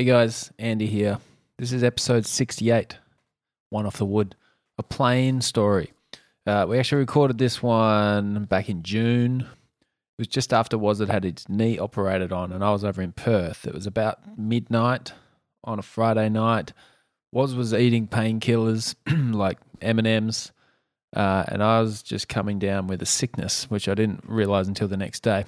Hey guys, Andy here. This is episode 68, One Off the Wood, a plane story. Uh, we actually recorded this one back in June. It was just after Waz had its knee operated on, and I was over in Perth. It was about midnight on a Friday night. Waz was eating painkillers like M and M's, uh, and I was just coming down with a sickness, which I didn't realize until the next day.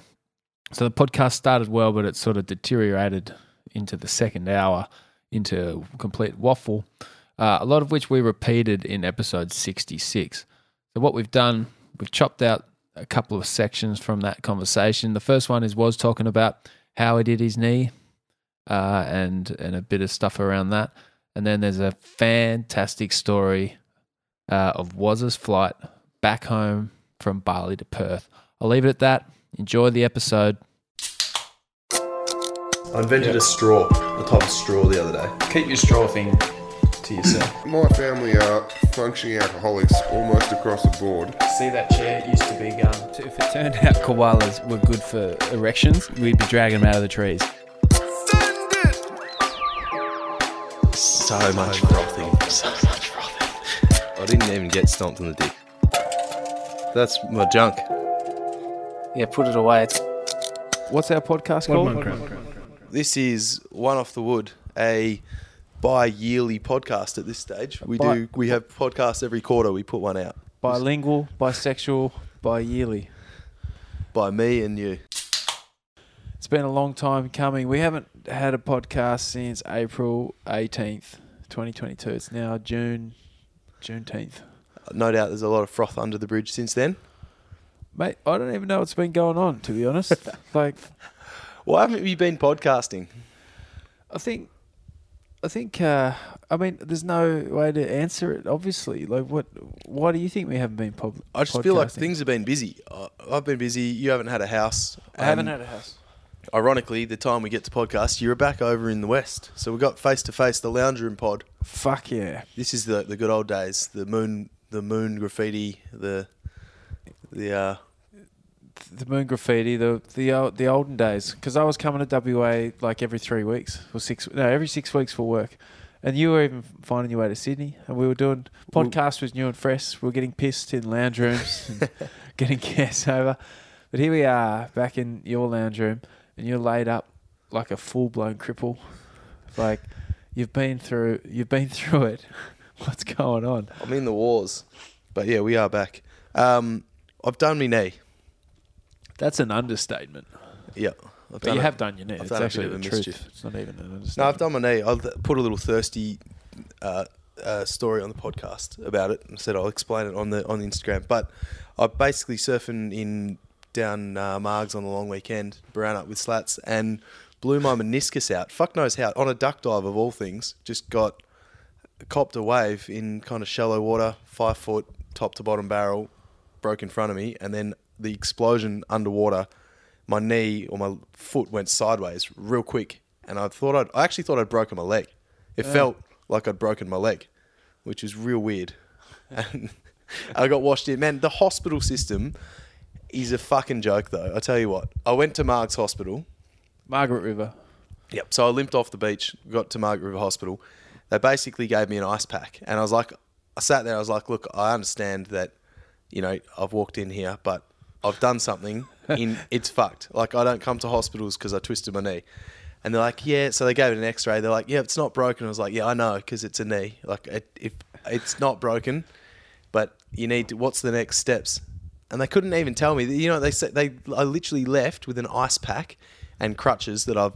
So the podcast started well, but it sort of deteriorated into the second hour into complete waffle, uh, a lot of which we repeated in episode 66. So, what we've done, we've chopped out a couple of sections from that conversation. The first one is Waz talking about how he did his knee uh, and, and a bit of stuff around that. And then there's a fantastic story uh, of Waz's flight back home from Bali to Perth. I'll leave it at that. Enjoy the episode. I invented a straw, a type of straw the other day. Keep your straw thing to yourself. My family are functioning alcoholics almost across the board. See that chair it used to be gum. If it turned out koalas were good for erections, we'd be dragging them out of the trees. So much frothing. So much frothing. I didn't even get stomped on the dick. That's my junk. Yeah, put it away. What's our podcast called? This is One Off the Wood, a bi-yearly podcast at this stage. We Bi- do we have podcasts every quarter, we put one out. Bilingual, bisexual, bi-yearly. By me and you. It's been a long time coming. We haven't had a podcast since April 18th, 2022. It's now June, Juneteenth. No doubt there's a lot of froth under the bridge since then. Mate, I don't even know what's been going on, to be honest. like, Why haven't we been podcasting? I think, I think, uh, I mean, there's no way to answer it. Obviously, like, what? Why do you think we haven't been pub- I just feel like podcasting? things have been busy. I- I've been busy. You haven't had a house. I haven't and had a house. Ironically, the time we get to podcast, you're back over in the west. So we got face to face the lounge room pod. Fuck yeah! This is the the good old days. The moon, the moon graffiti, the the uh, The moon graffiti, the the old, the olden days. Because I was coming to WA like every three weeks or six, no, every six weeks for work. And you were even finding your way to Sydney, and we were doing podcast was new and fresh. We were getting pissed in lounge rooms, and getting guests over. But here we are back in your lounge room, and you're laid up like a full blown cripple. Like you've been through, you've been through it. What's going on? I'm in the wars. But yeah, we are back. Um, I've done my knee. That's an understatement. Yeah, I've But you it. have done your knee. I've It's actually the truth. mischief. It's not even an understatement. No, I've done my knee. I'll put a little thirsty uh, uh, story on the podcast about it. and said I'll explain it on the on Instagram. But I basically surfing in down uh, Margs on the long weekend, brown up with slats, and blew my meniscus out. Fuck knows how. On a duck dive of all things, just got copped a wave in kind of shallow water, five foot, top to bottom barrel, broke in front of me, and then the explosion underwater. My knee or my foot went sideways real quick, and I thought I'd, I actually thought I'd broken my leg. It felt like I'd broken my leg, which is real weird. And I got washed in. Man, the hospital system is a fucking joke, though. I tell you what, I went to Marg's Hospital. Margaret River. Yep. So I limped off the beach, got to Margaret River Hospital. They basically gave me an ice pack, and I was like, I sat there. I was like, look, I understand that, you know, I've walked in here, but I've done something. In it's fucked. Like I don't come to hospitals because I twisted my knee. And they're like, yeah. So they gave it an X-ray. They're like, yeah, it's not broken. I was like, yeah, I know, because it's a knee. Like, it, if it's not broken, but you need to. What's the next steps? And they couldn't even tell me. You know, they said they. I literally left with an ice pack and crutches that I've.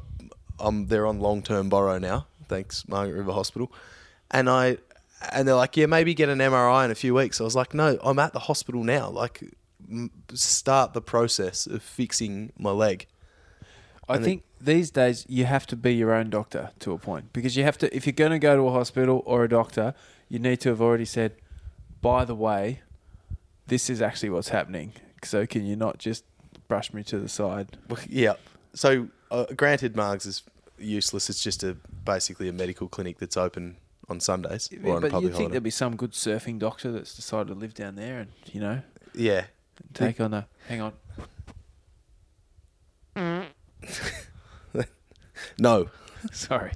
Um, they're on long-term borrow now. Thanks, Margaret River Hospital. And I, and they're like, yeah, maybe get an MRI in a few weeks. I was like, no, I'm at the hospital now. Like, start the process of fixing my leg. I And think these days you have to be your own doctor to a point because you have to. If you're going to go to a hospital or a doctor, you need to have already said, "By the way, this is actually what's happening." So can you not just brush me to the side? Yeah. So, uh, granted, Margs is useless. It's just a basically a medical clinic that's open on Sundays or on but public you'd think holiday. there'd be some good surfing doctor that's decided to live down there and you know Yeah. Take on the. Hang on. No. Sorry.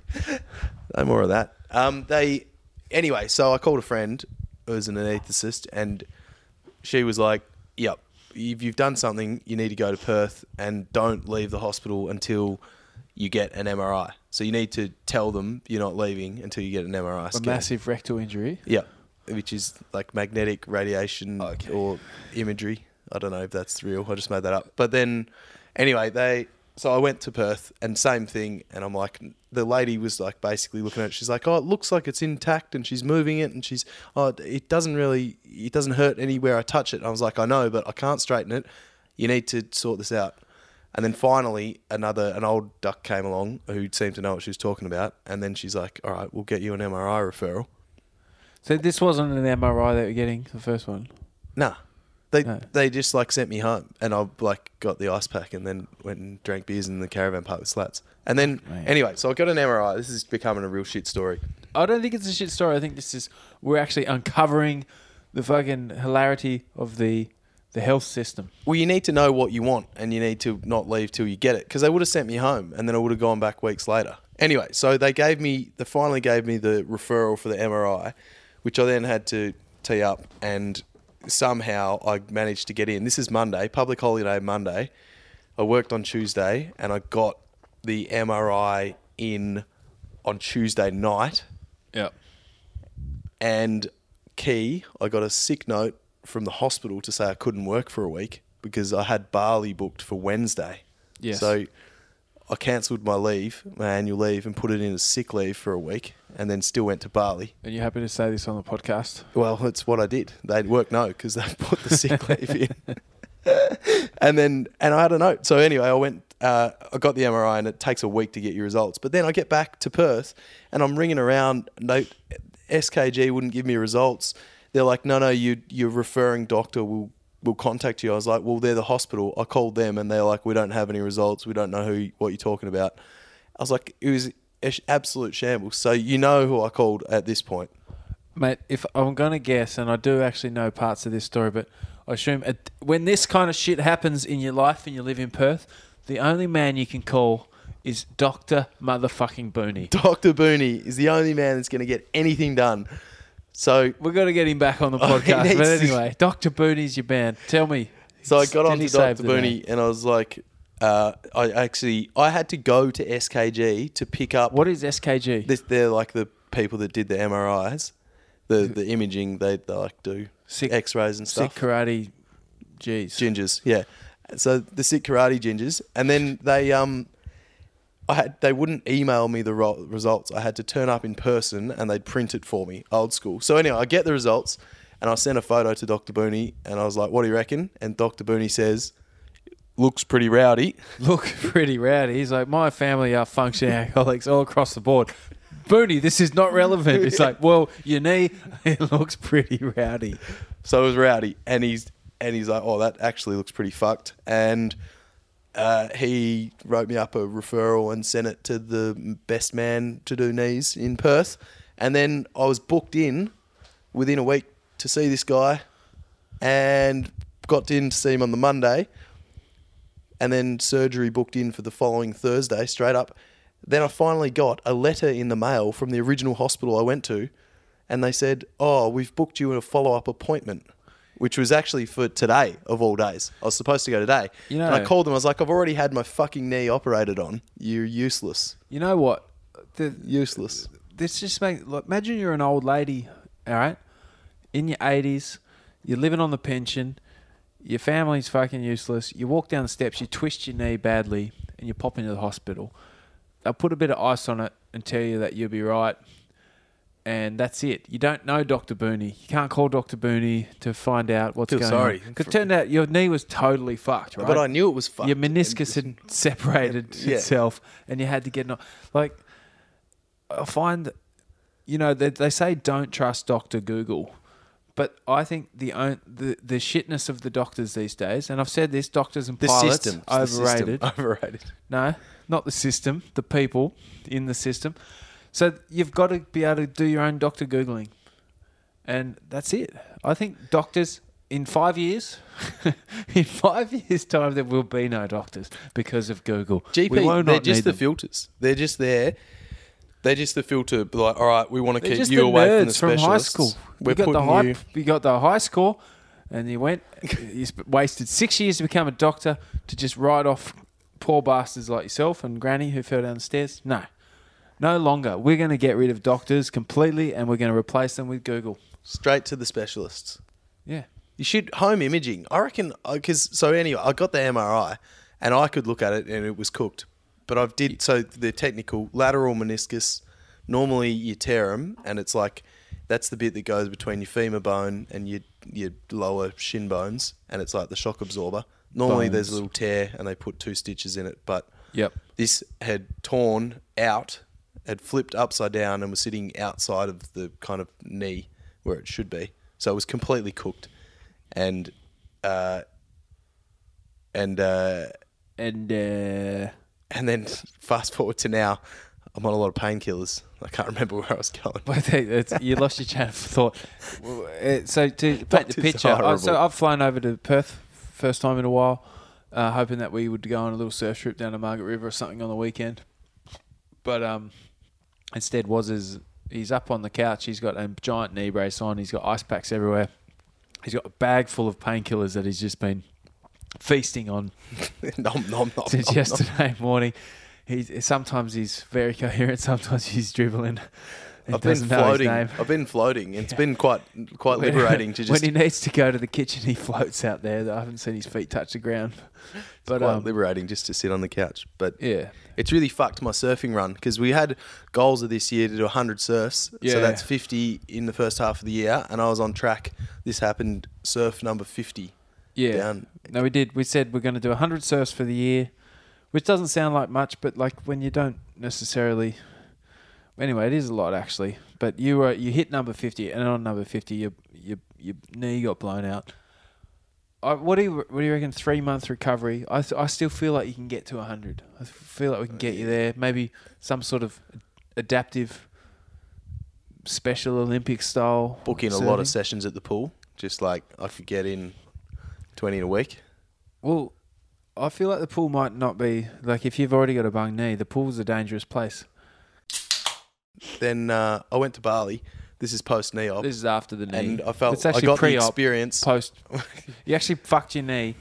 No more of that. Um, they anyway. So I called a friend who's an anaesthetist, and she was like, "Yep, if you've done something, you need to go to Perth and don't leave the hospital until you get an MRI. So you need to tell them you're not leaving until you get an MRI A massive rectal injury. Yeah, which is like magnetic radiation Okay. or imagery. I don't know if that's real. I just made that up. But then, anyway, they. So I went to Perth and same thing, and I'm like, the lady was like basically looking at it. She's like, oh, it looks like it's intact, and she's moving it, and she's, oh, it doesn't really, it doesn't hurt anywhere I touch it. And I was like, I know, but I can't straighten it. You need to sort this out. And then finally, another an old duck came along who seemed to know what she was talking about, and then she's like, all right, we'll get you an MRI referral. So this wasn't an MRI that you're getting, the first one. Nah. They No. they just like sent me home and I like got the ice pack and then went and drank beers in the caravan park with slats. And then Man. anyway, so I got an MRI. This is becoming a real shit story. I don't think it's a shit story. I think this is we're actually uncovering the fucking hilarity of the the health system. Well, you need to know what you want and you need to not leave till you get it because they would have sent me home and then I would have gone back weeks later. Anyway, so they gave me, they finally gave me the referral for the MRI, which I then had to tee up and somehow I managed to get in. This is Monday, public holiday Monday. I worked on Tuesday and I got the MRI in on Tuesday night Yeah. and key, I got a sick note from the hospital to say I couldn't work for a week because I had Bali booked for Wednesday. Yes. So I cancelled my leave, my annual leave, and put it in as sick leave for a week, and then still went to Bali. Are you happy to say this on the podcast? Well, that's what I did. They'd work no because they put the sick leave in. and then, and I had a note. So anyway, I went. Uh, I got the MRI, and it takes a week to get your results. But then I get back to Perth, and I'm ringing around. No, SKG wouldn't give me results. They're like, no, no, you your referring doctor will will contact you. I was like, well, they're the hospital. I called them, and they're like, we don't have any results. We don't know who what you're talking about. I was like, it was absolute shambles. So you know who I called at this point. Mate, if I'm going to guess, and I do actually know parts of this story, but I assume it, when this kind of shit happens in your life and you live in Perth, the only man you can call is Dr. Motherfucking Booney. Dr. Booney is the only man that's going to get anything done. So, We've got to get him back on the Oh, podcast. but anyway, Dr. Booney's your band. Tell me. so I got on to Dr. the? Booney and I was like, uh, I actually, I had to go to SKG to pick up. What is SKG? This, they're like the people that did the MRIs, the the imaging they, they like do, Sick- X-rays and stuff. Sick karate. Jeez. Gingers, yeah. So the sick karate gingers, and then they um, I had they wouldn't email me the ro- results. I had to turn up in person, and they'd print it for me, old school. So anyway, I get the results, and I sent a photo to Doctor Booney, and I was like, "What do you reckon?" And Doctor Booney says, "Looks pretty rowdy." Look pretty rowdy. He's like, my family are functioning alcoholics all across the board. Booney, this is not relevant. It's like, well, your knee, it looks pretty rowdy. So it was rowdy, and he's and he's like, "Oh, that actually looks pretty fucked." And uh, he wrote me up a referral and sent it to the best man to do knees in Perth. And then I was booked in within a week to see this guy, and got in to see him on the Monday. And then surgery booked in for the following Thursday, straight up. Then I finally got a letter in the mail from the original hospital I went to, and they said, "Oh, we've booked you in a follow-up appointment." Which was actually for today of all days. I was supposed to go today. You and I called them. I was like, "I've already had my fucking knee operated on. You're useless. You know what? The, Useless." this just makes imagine you're an old lady, all right, in your 80s, you're living on the pension, your family's fucking useless. You walk down the steps, you twist your knee badly, and you pop into the hospital. They'll put a bit of ice on it and tell you that you'll be right. And that's it. You don't know Dr. Booney. You can't call Dr. Booney to find out what's Feel going sorry. on. Because it turned out your knee was totally fucked, right? But I knew it was fucked. Your meniscus had separated Yeah. itself, and you had to get no. Like, I find, you know, they, they say don't trust Doctor Google, but I think the own, the the shitness of the doctors these days, and I've said this: doctors and the pilots system. It's the system. overrated. Overrated. No, not the system, the people in the system. So you've got to be able to do your own doctor googling, and that's it. I think doctors in five years, in five years' time, there will be no doctors because of Google. GP, We they're just the them. filters. They're just there. They're just the filter. Like, all right, we want to They're keep you away from the specialists. from, high school. We're you got the high, you. you got the high score, and you went. you wasted six years to become a doctor to just write off poor bastards like yourself and Granny who fell down the stairs. No, no longer. We're going to get rid of doctors completely, and we're going to replace them with Google. straight to the specialists. Yeah. You should home imaging. I reckon uh, because so anyway, I got the MRI and I could look at it and it was cooked. But I've did so the technical lateral meniscus. Normally you tear them and it's like that's the bit that goes between your femur bone and your your lower shin bones and it's like the shock absorber. Normally there's a little tear and they put two stitches in it, but Yep. this had torn out, had flipped upside down, and was sitting outside of the kind of knee where it should be. So it was completely cooked, and uh, and uh, And uh, and then fast forward to now, I'm on a lot of painkillers. I can't remember where I was going. But it's, you lost your chain of thought. Uh, So to paint the picture, I, so I've flown over to Perth first time in a while, uh, hoping that we would go on a little surf trip down to Margaret River or something on the weekend. But um, instead, Waz his he's up on the couch. He's got a giant knee brace on. He's got ice packs everywhere. He's got a bag full of painkillers that he's just been feasting on nom, nom, nom, since nom, nom. yesterday morning. He's sometimes he's very coherent. Sometimes he's dribbling. I've been doesn't know his floating. I've been floating. It's been quite quite liberating to just when he needs to go to the kitchen, he floats out there. I haven't seen his feet touch the ground. But quite um, liberating just to sit on the couch. But yeah, it's really fucked my surfing run because we had goals of this year to do 100 surfs. Yeah. So that's 50 in the first half of the year. And I was on track. This happened surf number 50. yeah. Down. No, we did. We said we're going to do 100 surfs for the year, which doesn't sound like much, but like when you don't necessarily. Anyway, it is a lot actually. But you were you hit number 50, and on number 50, your your your knee got blown out. I, what do you what do you reckon? Three month recovery. I th- I still feel like you can get to 100. I feel like we can get you there. Maybe some sort of adaptive, special Olympic style. Book in a lot of sessions at the pool. Just like I could get in 20 in a week. Well, I feel like the pool might not be like if you've already got a bung knee, the pool's a dangerous place. Then uh, I went to Bali. This is post knee op. This is after the knee. And I felt it's I actually got the pre-op, experience. post. you actually fucked your knee,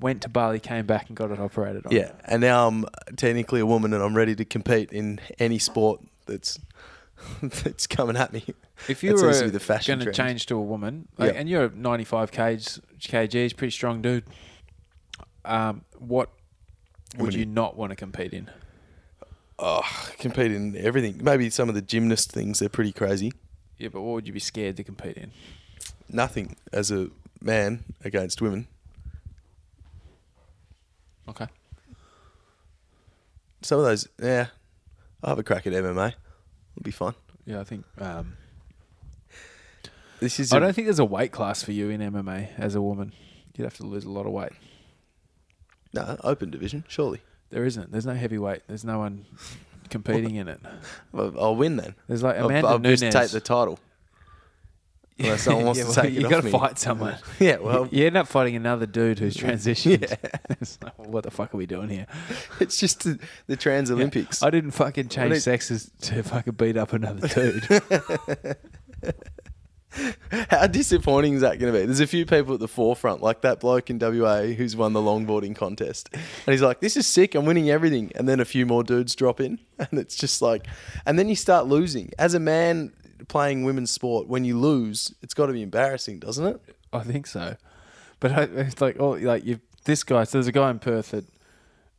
went to Bali, came back, and got it operated on. Yeah, and now I'm technically a woman and I'm ready to compete in any sport that's that's coming at me. If you That were seems to be the fashion going to trend. change to a woman, like, Yeah. and you're 95 kgs, kgs, pretty strong dude. Um, what would you not want to compete in? Oh, compete in everything. Maybe some of the gymnast things they're pretty crazy. Yeah, but what would you be scared to compete in? Nothing as a man against women. Okay. Some of those, yeah. I'll have a crack at MMA. It'll be fun. Yeah, I think. Um, This is I a- don't think there's a weight class for you in MMA as a woman. You'd have to lose a lot of weight. no open division. Surely, There isn't. There's no heavyweight. There's no one competing in it. I'll, I'll win then. There's like I'll, I'll Nunes. just take the title. Unless someone wants Yeah, to take it you off gotta fight someone. Yeah, well, you end up fighting another dude who's transitioned. Yeah. It's like, what the fuck are we doing here? it's just the, the Trans Olympics. I didn't fucking change need- sexes to fucking beat up another dude. How disappointing is that going to be? There's a few people at the forefront, like that bloke in WA who's won the longboarding contest. And he's like, this is sick. I'm winning everything. And then a few more dudes drop in. And it's just like, and then you start losing. As a man playing women's sport, when you lose, it's got to be embarrassing, doesn't it? I think so. But it's like, oh, like you, this guy. So there's a guy in Perth that,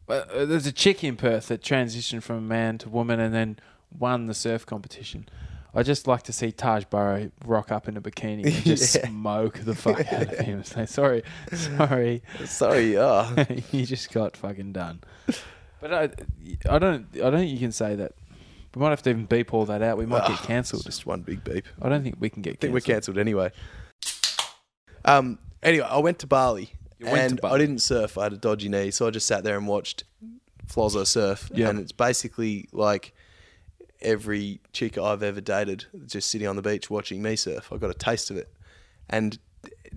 uh, there's a chick in Perth that transitioned from a man to woman and then won the surf competition. I just like to see Taj Burrow rock up in a bikini and just Yeah. smoke the fuck out of him. Say sorry, sorry, Sorry, uh, you just got fucking done. But I, I don't, I don't think you can say that. We might have to even beep all that out. We might get Ah, cancelled. Just one big beep. I don't think we can get. I think we're cancelled. anyway. Um. Anyway, I went to Bali went to and Bali. I didn't surf. I had a dodgy knee, so I just sat there and watched Flozzo surf. Yeah. And it's basically like every chick I've ever dated just sitting on the beach watching me surf. I got a taste of it, and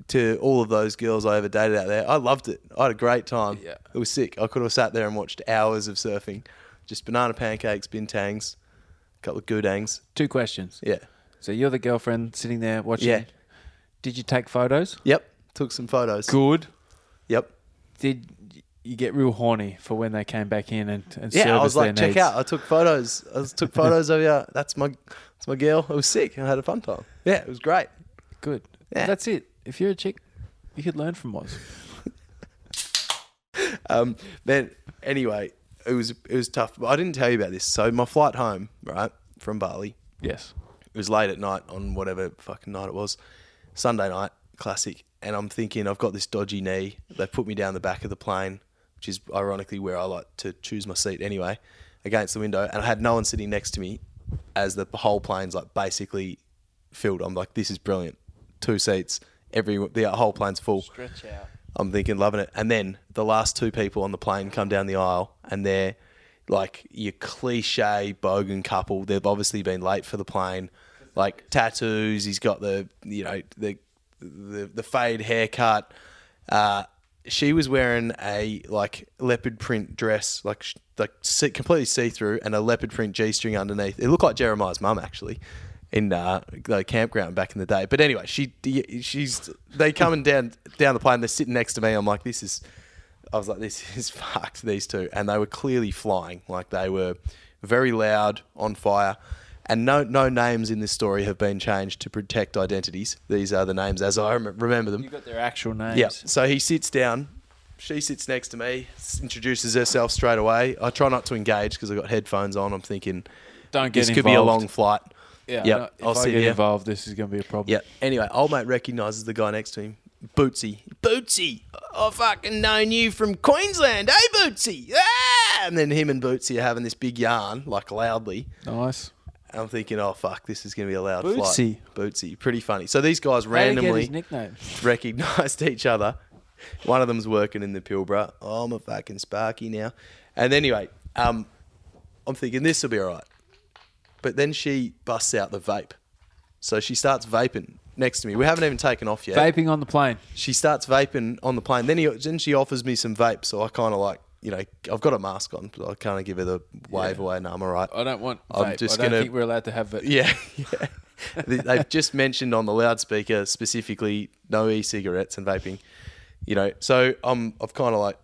to all of those girls I ever dated out there, I loved it. I had a great time. Yeah. It was sick. I could have sat there and watched hours of surfing, just banana pancakes, bintangs, a couple of goodangs. Two questions. Yeah. So you're the girlfriend sitting there watching. Yeah. Did you take photos? Yep. Took some photos. Good. Yep. Did you get real horny for when they came back in and, and Yeah, I was like, check needs? out. I took photos. I took photos of you. That's my, that's my girl. It was sick. I had a fun time. Yeah, it was great. Good. Yeah. That's it. If you're a chick, you could learn from Oz. Um, then anyway, it was it was tough. But I didn't tell you about this. So my flight home, right from Bali, Yes. it was late at night on whatever fucking night it was, Sunday night, classic. And I'm thinking I've got this dodgy knee. They put me down the back of the plane, which is ironically where I like to choose my seat anyway, against the window. And I had no one sitting next to me, as the whole plane's like basically filled. I'm like, this is brilliant. Two seats, every the whole plane's full. Stretch out. I'm thinking, loving it. And then the last two people on the plane come down the aisle, and they're like your cliche bogan couple. They've obviously been late for the plane, like tattoos. He's got the you know the the, the fade haircut. Uh, she was wearing a like leopard print dress, like like see, completely see through, and a leopard print g string underneath. It looked like Jeremiah's mum actually. In uh, the campground back in the day, but anyway, she she's they coming down down the plane. They're sitting next to me. I'm like, this is I was like, this is fucked, these two. And they were clearly flying. Like they were very loud, on fire. And no, no names in this story have been changed to protect identities. These are the names as I rem- remember them. You got their actual names. Yeah. So he sits down. She sits next to me, introduces herself straight away. I try not to engage because I've got headphones on. I'm thinking, Don't get this involved. could be a long flight. Yeah. Yep, no, If I'll i get here. involved, this is going to be a problem. Yeah. Anyway, old mate recognises the guy next to him. Bootsy. Bootsy. I fucking known you from Queensland. Hey, Bootsy. Ah! And then him and Bootsy are having this big yarn, like loudly. Nice. And I'm thinking, oh, fuck, this is going to be a loud Bootsy. flight. Bootsy. Pretty funny. So these guys How did he get randomly recognised each other. One of them's working in the Pilbara. Oh, I'm a fucking Sparky now. And anyway, um, I'm thinking this will be all right. But then she busts out the vape. So she starts vaping next to me. We haven't even taken off yet. Vaping on the plane. She starts vaping on the plane. Then, he, then she offers me some vape. So I kind of like, you know, I've got a mask on. But I kind of give her the wave away. No, I'm all right. I don't want I'm just I don't gonna- think we're allowed to have it. Yeah, yeah. They- They've just mentioned on the loudspeaker specifically no e-cigarettes and vaping. You know, so I'm I've kind of like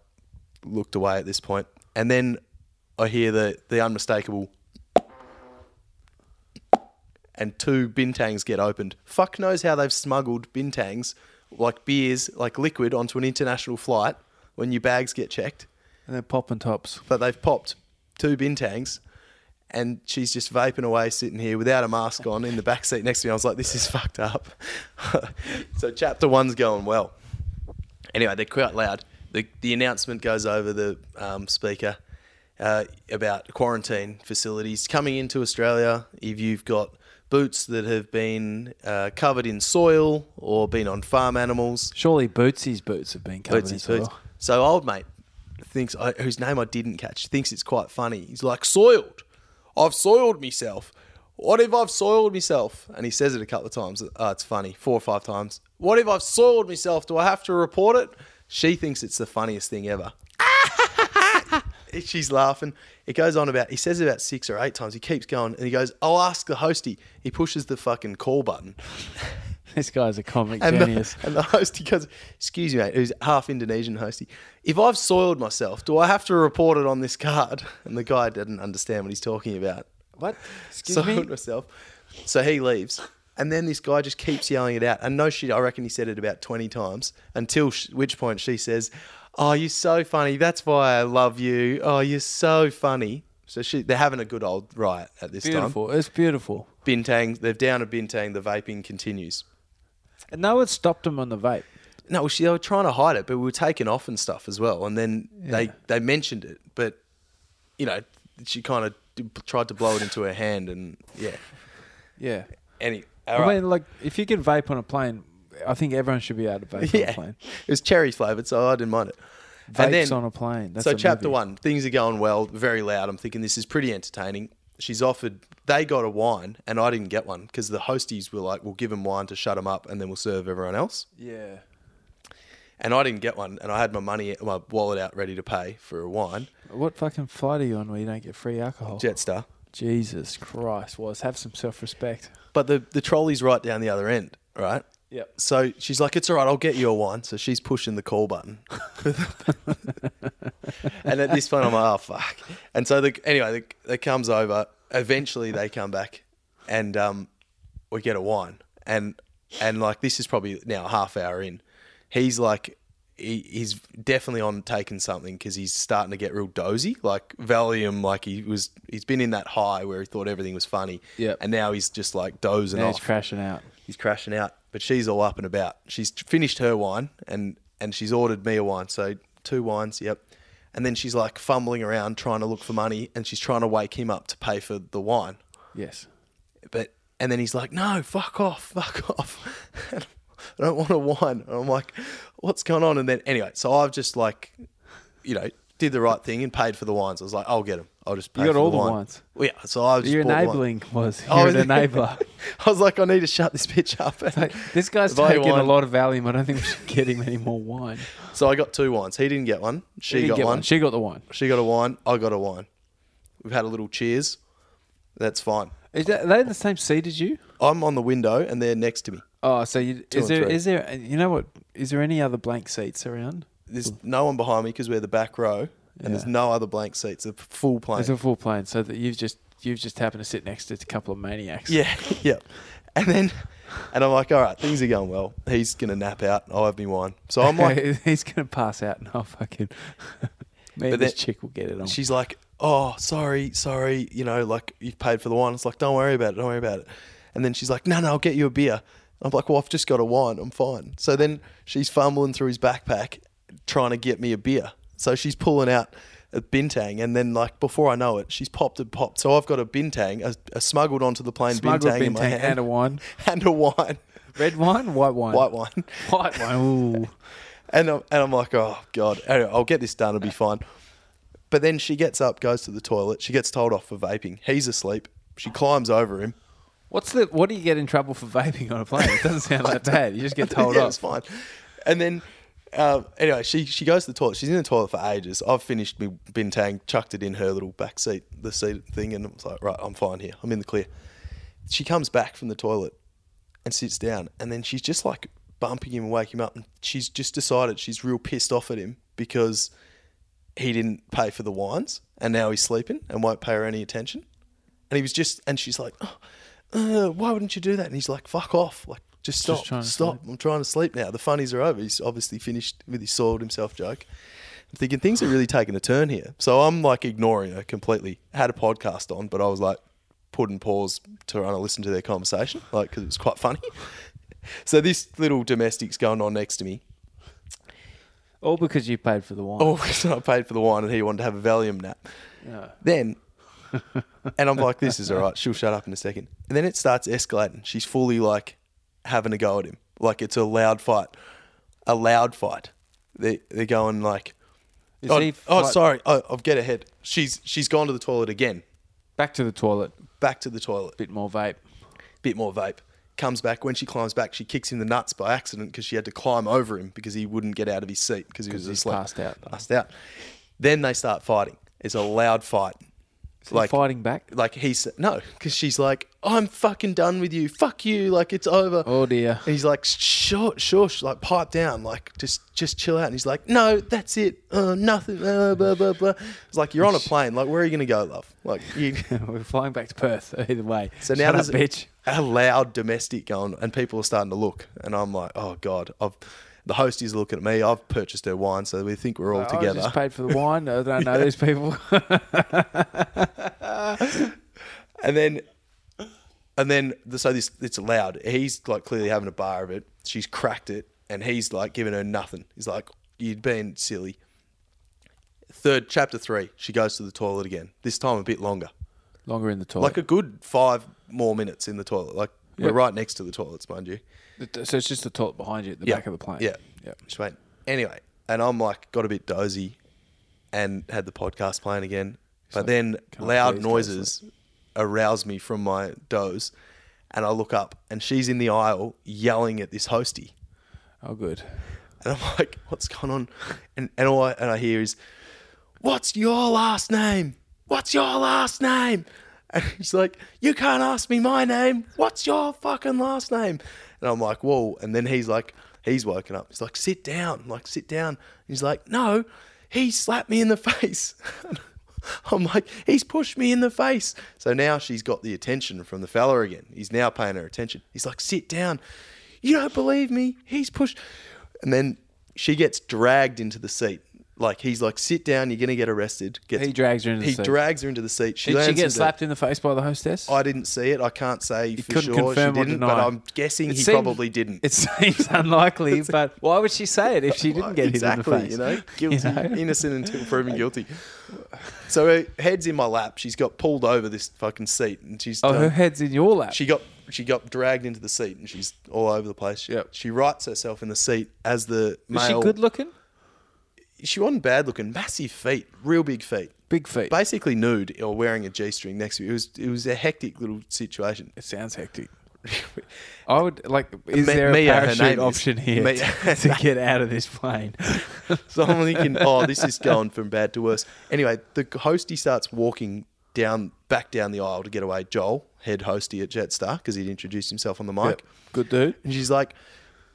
looked away at this point, and then I hear the the unmistakable, and two bintangs get opened. Fuck knows how they've smuggled bintangs like beers, like liquid, onto an international flight when your bags get checked And they're popping tops. but they've popped two bintangs and she's just vaping away sitting here without a mask on in the back seat next to me. I was like, this is fucked up. so chapter one's going well. Anyway, they're quite loud. The, the announcement goes over the um, speaker uh, about quarantine facilities coming into Australia. If you've got boots that have been uh, covered in soil or been on farm animals, Surely Bootsy's boots have been covered in Bootsy, soil. Boots. So old mate thinks I, whose name I didn't catch thinks it's quite funny. He's like soiled. I've soiled myself. What if I've soiled myself? And he says it a couple of times. Oh, it's funny, four or five times. What if I've soiled myself? Do I have to report it? She thinks it's the funniest thing ever. She's laughing. It goes on about, he says it about six or eight times. He keeps going and he goes, I'll ask the hostie. He pushes the fucking call button. This guy's a comic And genius. the, and the host, he goes, Excuse me, mate, who's half Indonesian hosty. If I've soiled myself, do I have to report it on this card? And the guy didn't understand what he's talking about. what? Excuse soiled me? myself. So he leaves. And then this guy just keeps yelling it out. And no shit, I reckon he said it about 20 times until sh- which point she says, Oh, you're so funny. That's why I love you. Oh, you're so funny. So she, they're having a good old riot at this time. Beautiful. It's beautiful. Bintang, they've down a Bintang. The vaping continues. And no one stopped them on the vape. No, she, they were trying to hide it, but we were taken off and stuff as well. And then they, they mentioned it, but you know, she kind of tried to blow it into her hand, and yeah. Yeah. Any, I right. mean, like, if you can vape on a plane, I think everyone should be able to vape on a plane. it was cherry flavored, so I didn't mind it. Vapes and then, on a plane. That's so a chapter movie. one, things are going well, very loud. I'm thinking this is pretty entertaining. She's offered, they got a wine, and I didn't get one because the hosties were like, "We'll give them wine to shut them up, and then we'll serve everyone else." Yeah. And I didn't get one, and I had my money, my wallet out, ready to pay for a wine. What fucking flight are you on where you don't get free alcohol? Jetstar. Jesus Christ, Waz have some self respect. But the the trolley's right down the other end, right? Yep. So she's like, "It's all right, I'll get you a wine." So she's pushing the call button, and at this point, I'm like, "Oh fuck!" And so the anyway, the, it comes over. Eventually, they come back, and um, we get a wine, and and like this is probably now a half hour in. He's like, he, he's definitely on taking something because he's starting to get real dozy, like Valium. Like he was, he's been in that high where he thought everything was funny, Yep. and now he's just like dozing Now off he's crashing out. he's crashing out. But she's all up and about. She's finished her wine and and she's ordered me a wine. So two wines, yep. And then she's like fumbling around trying to look for money and she's trying to wake him up to pay for the wine. Yes. But and then he's like, "No, fuck off, fuck off. I don't want a wine." And I'm like, "What's going on?" And then anyway, so I've just like, you know, did the right thing and paid for the wines. I was like, "I'll get them. I'll just pay You got all the wine." wines? Well, yeah. So I was You're just wine. enabling was oh, you're Oh, an enabler. I was like, I need to shut this bitch up. this guy's taking a lot of Valium. I don't think we should get him any more wine. So I got two wines. He didn't get one. She got get one. She got the wine. She got a wine. I got a wine. We've had a little cheers. That's fine. Is that, are they in the same seat as you? I'm on the window and they're next to me. Oh, so you, is there is there you know what is there any other blank seats around? There's no one behind me because we're the back row, and there's no other blank seats. It's a full plane. It's a full plane, so that you've just you've just happened to sit next to a couple of maniacs. yeah, yeah. And then, and I'm like, all right, things are going well. He's gonna nap out. I'll have me wine. So I'm like, he's gonna pass out and I'll fucking me But this then- chick will get it on. she's like, oh, sorry, sorry. You know, like you've paid for the wine. It's like, don't worry about it. Don't worry about it. And then she's like, no, no, I'll get you a beer. I'm like, well, I've just got a wine. I'm fine. So then she's fumbling through his backpack, trying to get me a beer. So she's pulling out a bintang, and then like before I know it, she's popped and popped. So I've got a bintang, a, a smuggled onto the plane Smuggled bintang, in my bintang hand, and a wine. and a wine, Red wine, white wine, white wine. white wine. Ooh. And I'm, and I'm like, oh god, anyway, I'll get this done. It'll be fine. But then she gets up, goes to the toilet. She gets told off for vaping. He's asleep. She climbs over him. What's the what do you get in trouble for vaping on a plane? It doesn't sound that bad. You just get told yeah, off. it's fine. And then, um, anyway, she she goes to the toilet. She's in the toilet for ages. I've finished my bintang, chucked it in her little back seat, the seat thing, and I was like, right, I'm fine here. I'm in the clear. She comes back from the toilet and sits down, and then she's just like bumping him and waking him up. And she's just decided she's real pissed off at him because he didn't pay for the wines, and now he's sleeping and won't pay her any attention. And he was just, and she's like, oh, uh, why wouldn't you do that? And he's like, fuck off. Like, just stop, trying stop. I'm trying to sleep now. The funnies are over. He's obviously finished with his soiled himself joke. I'm thinking things are really taking a turn here. So I'm like ignoring her completely. Had a podcast on, but I was like putting pause to run to listen to their conversation, like, because it was quite funny. so this little domestic's going on next to me. All because you paid for the wine. Oh, so I paid for the wine and he wanted to have a Valium nap. Yeah. Then, and I'm like, this is all right. She'll shut up in a second. And then it starts escalating. She's fully like having a go at him. Like it's a loud fight. A loud fight. They, they're going like, Is oh, he oh, fight- sorry. Oh, I've get ahead. She's, she's gone to the toilet again. Back to the toilet. Back to the toilet. Bit more vape. Bit more vape. Comes back. When she climbs back, she kicks him the nuts by accident because she had to climb over him because he wouldn't get out of his seat because he was he's asleep. passed out. Passed out. Then they start fighting. It's a loud fight. He fighting back. like he said no because she's like i'm fucking done with you. Fuck you. Like it's over. Oh dear. and he's like sure sure. Like pipe down. Like just just chill out. And he's like no that's it. Uh, nothing. Uh, blah blah blah. It's like you're on a plane. Like where are you gonna go love? Like you We're flying back to Perth either way. so now Shut up, bitch. a loud domestic going and people are starting to look. And i'm like oh god. I've the host is looking at me i've purchased her wine so we think we're all I together just paid for the wine. I don't know these people. and then and then the, so this it's loud. He's like clearly having a bar of it. She's cracked it, and he's like giving her nothing. He's like, "You'd been silly." Third chapter three, she goes to the toilet again. This time a bit longer, Longer in the toilet. like a good five more minutes in the toilet. Like we're right next to the toilets, mind you. So it's just the toilet behind you at the Yeah. back of the plane. Yeah, Yep. Just wait. Anyway, and I'm like got a bit dozy, and had the podcast playing again. But then loud noises arouse me from my doze, and I look up, and she's in the aisle yelling at this hostie, Oh, good. and I'm like, "What's going on?" And and all I, and I hear is, "What's your last name? What's your last name?" And he's like, You can't ask me my name. What's your fucking last name? And I'm like, Whoa. And then he's like, He's woken up. He's like, Sit down. I'm like, Sit down. He's like, No, he slapped me in the face. I'm like, He's pushed me in the face. So now she's got the attention from the fella again. He's now paying her attention. He's like, Sit down. You don't believe me. He's pushed. And then she gets dragged into the seat. Like he's like, sit down. You're gonna get arrested. Gets, He drags her into the he seat. drags her into the seat. She Did she lands get into- slapped in the face by the hostess? I didn't see it. I can't say for couldn't sure confirm she didn't, deny. but I'm guessing It he seems- probably didn't. It seems unlikely, but why would she say it if she didn't get exactly, hit in the face? you know, guilty, know? innocent until proven guilty. So her head's in my lap. She's got pulled over this fucking seat, and she's Oh, done- her head's in your lap. she got she got dragged into the seat, and she's all over the place. Yep. She writes herself in the seat as the Was she male. good looking? She wasn't bad looking. Massive feet, real big feet. Big feet. Basically nude or wearing a g string next to you. It was it was a hectic little situation. It sounds hectic. I would like. Is Me- there a Mia, parachute option here to, to get out of this plane? So I'm thinking, oh, this is going from bad to worse. Anyway, the hostie starts walking down back down the aisle to get away. Joel, head hostie at Jetstar, because he'd introduced himself on the mic. Good dude. And she's like,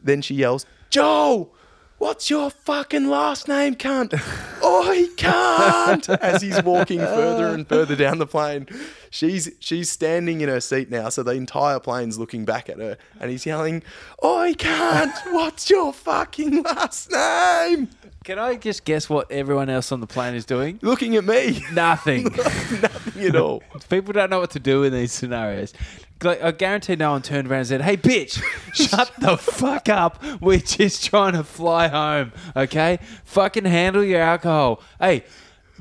then she yells, Joel, what's your fucking last name, cunt? oh, he can't. As he's walking further and further down the plane, she's she's standing in her seat now, so the entire plane's looking back at her, and he's yelling, oh, he can't. What's your fucking last name? Can I just guess what everyone else on the plane is doing? Looking at me. Nothing. Nothing at all. People don't know what to do in these scenarios. Like, I guarantee no one turned around and said, "Hey, bitch, shut the fuck up. We're just trying to fly home, okay? Fucking handle your alcohol. Hey,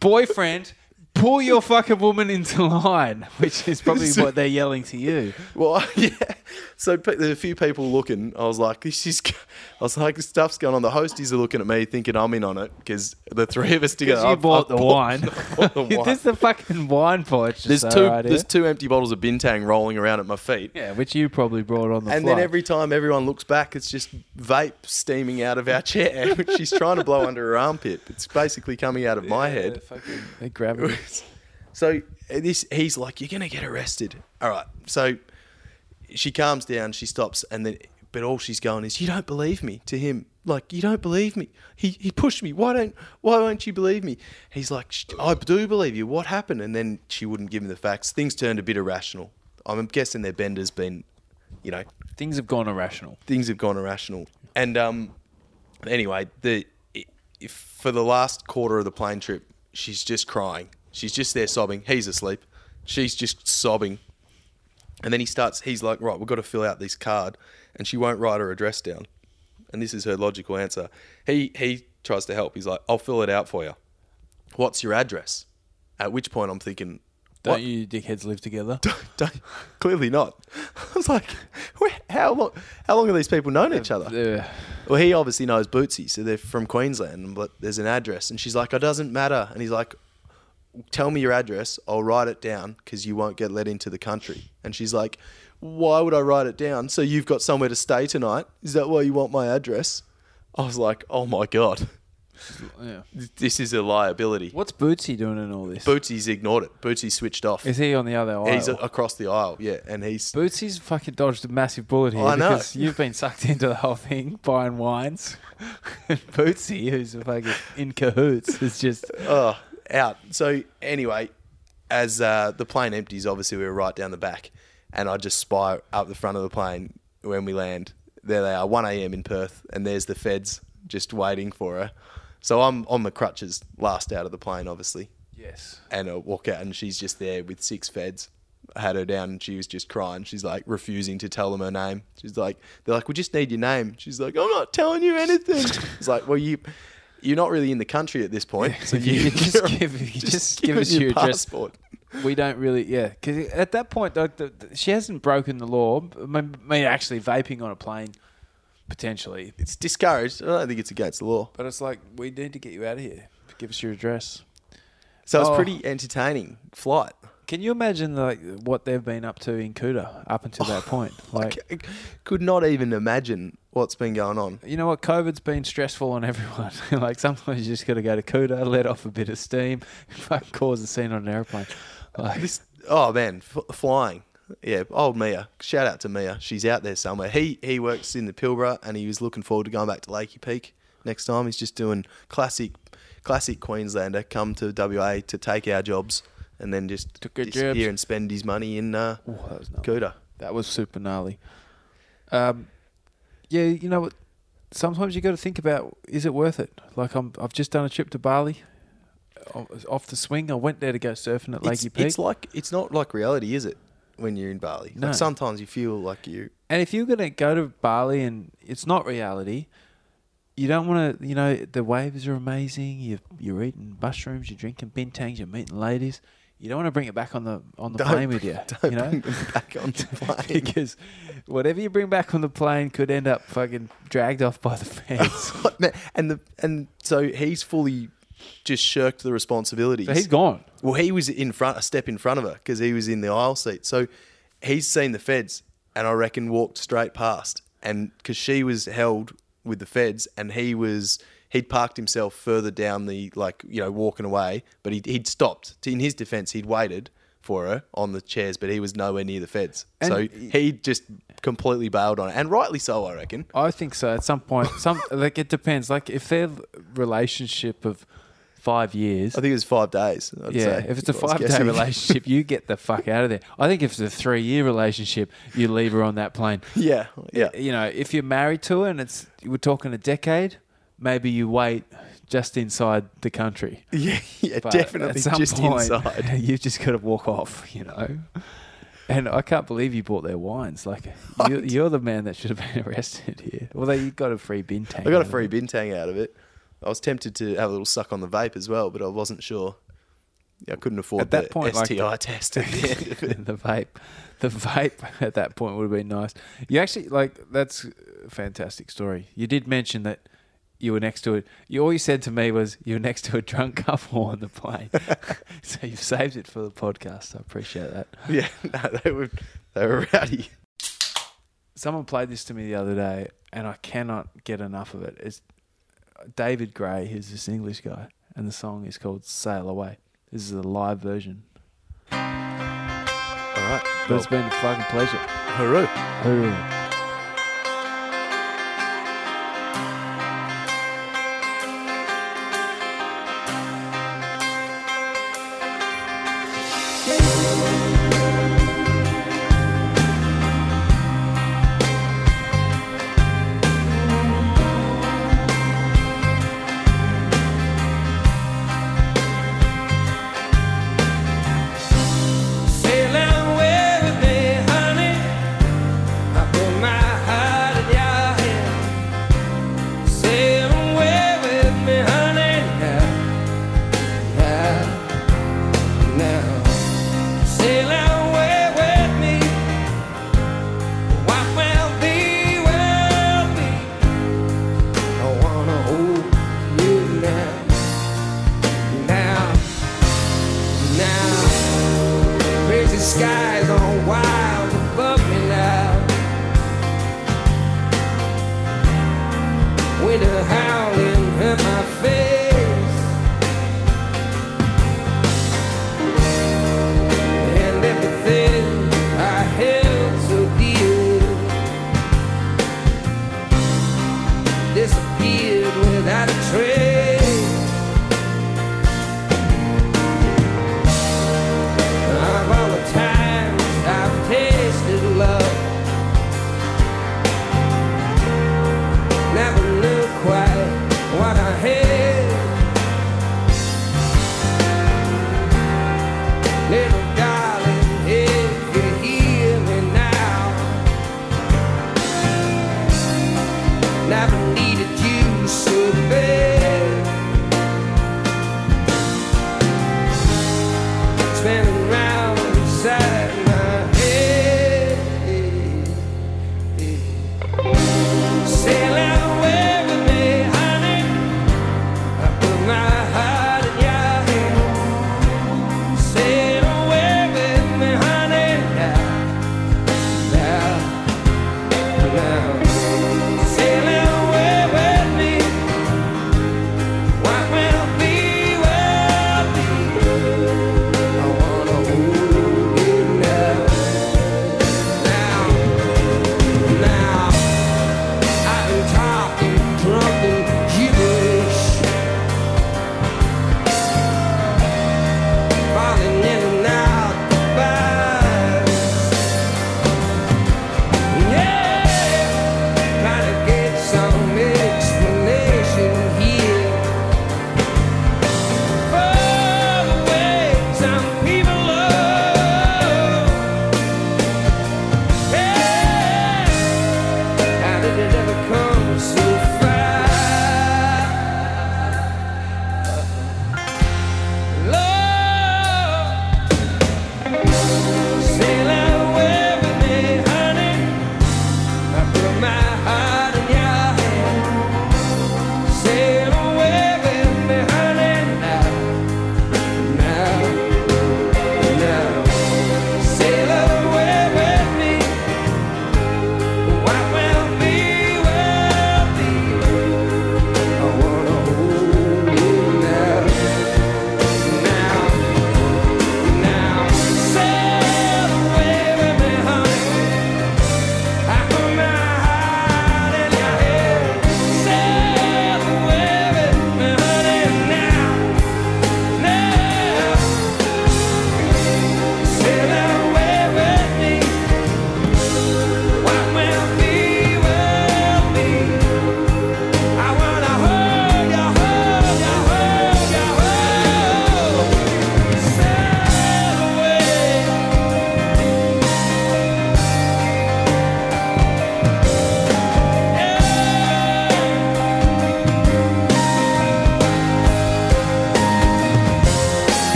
boyfriend." Pull your fucking woman into line, which is probably what they're yelling to you. Well, yeah. So pe- there's a few people looking. I was like, this is. I was like, stuff's going on. The hosties are looking at me, thinking I'm in on it because the three of us together. you I've- bought I've the wine. bought the wine. this is the fucking wine purchase. There's two. there's here. two empty bottles of Bintang rolling around at my feet. yeah, which you probably brought on the And flight. then every time everyone looks back, it's just vape steaming out of our chair, which she's trying to blow under her armpit. It's basically coming out of my head. fucking- they grab it. So uh, this, he's like, "You're gonna get arrested." All right. So she calms down. She stops, and then, but all she's going is, "You don't believe me." To him, like, "You don't believe me." He he pushed me. Why don't Why won't you believe me? He's like, "I do believe you." What happened? And then she wouldn't give him the facts. Things turned a bit irrational. I'm guessing their bender's been, you know, Things have gone irrational. things have gone irrational. And um, anyway, the if for the last quarter of the plane trip, she's just crying. She's just there sobbing. He's asleep. She's just sobbing. And then he starts. He's like, "Right, we've got to fill out this card," and she won't write her address down. And this is her logical answer. He he tries to help. He's like, "I'll fill it out for you." What's your address? At which point I'm thinking, Don't what? you dickheads live together? Don't, clearly not. I was like, "Where- how long? How long have these people known each other? Uh, Well, he obviously knows Bootsy, so they're from Queensland, but there's an address. And she's like, it doesn't matter. And he's like, tell me your address. I'll write it down because you won't get let into the country. And she's like, why would I write it down? So you've got somewhere to stay tonight? Is that why you want my address? I was like, oh my God, yeah. this is a liability. What's Bootsy doing in all this? Bootsy's ignored it. Bootsy switched off. Is he on the other aisle? He's a- across the aisle, yeah. And he's Bootsy's fucking dodged a massive bullet here I know. because you've been sucked into the whole thing buying wines. Bootsy, who's a fucking in cahoots, is just oh, out. So anyway, as uh, the plane empties, obviously we were right down the back, and I just spy up the front of the plane when we land. There they are, 1 a.m. in Perth, and there's the feds just waiting for her. So I'm on the crutches, last out of the plane, obviously, yes. and I walk out, and she's just there with six feds. I had her down, and she was just crying. She's like refusing to tell them her name. She's like, they're like, we just need your name. She's like, I'm not telling you anything. It's like, well, you. You're not really in the country at this point, so you you just give- you just give us your address. passport. We don't really, yeah, because at that point, like, the, the, she hasn't broken the law. I mean, actually, vaping on a plane, potentially. It's discouraged. I don't think it's against the law. But it's like, we need to get you out of here. Give us your address. So it's Oh. pretty entertaining flight. Can you imagine like what they've been up to in Kuta up until that point? Like, could not even imagine what's been going on. you know what? COVID's been stressful on everyone. like sometimes you just got to go to Kuta, let off a bit of steam, fucking cause a scene on an airplane. Like, This Oh man, f- flying. Yeah, old Mia. Shout out to Mia. She's out there somewhere. He he works in the Pilbara, and he was looking forward to going back to Lakey Peak next time. He's just doing classic, classic Queenslander. Come to WA to take our jobs, and then just Took disappear jobs. and spend his money in uh, Oh, that was gnarly. That was super gnarly. Um, yeah, you know what? Sometimes you got to think about is it worth it? Like I'm, I've just done a trip to Bali. Off the swing, I went there to go surfing at Lakey Peak. it's like it's not like reality, is it? When you're in Bali, No. like sometimes you feel like you. And if you're going to go to Bali and it's not reality, you don't want to, you know, the waves are amazing. You're, you're eating mushrooms, you're drinking bintangs, you're meeting ladies. You don't want to bring it back on the on the Don't- plane with you, Don't you know, bring them back on the plane. because whatever you bring back on the plane could end up fucking dragged off by the fans. And the and so he's fully just shirked the responsibilities. so he's gone. Well, he was in front, a step in front of her because he was in the aisle seat. So he's seen the feds, and I reckon walked straight past. And because she was held with the feds, and he was he'd parked himself further down the like you know walking away, but he'd, he'd stopped. In his defence, he'd waited for her on the chairs, but he was nowhere near the feds. And so he- just completely bailed on it, and rightly so, I reckon. I think so. At some point, some like it depends. Like if their relationship of five years, I think it was five days. I'd yeah. say, If it's a five day relationship, you get the fuck out of there. I think if it's a three year relationship, you leave her on that plane. yeah, yeah. You know, if you're married to her and it's we're talking a decade, maybe you wait just inside the country. Yeah, yeah, But definitely just point, inside. You've just got to walk off, you know. And I can't believe you bought their wines. Like you, you're the man that should have been arrested here. Although you got a free bintang. I got a free it. bintang out of it. I was tempted to have a little suck on the vape as well, but I wasn't sure. Yeah, I couldn't afford At that the point, like STI the- test at the end of it. the vape, the vape at that point would have been nice. You actually like that's a fantastic story. You did mention that you were next to it. You all you said to me was you were next to a drunk couple on the plane. so you've saved it for the podcast. I appreciate that. Yeah, no, they were they were rowdy. Someone played this to me the other day, and I cannot get enough of it. It's David Gray, who's this English guy, and the song is called "Sail Away." This is a live version, All right, but it's been a fucking pleasure. hooroo. Hooroo. spend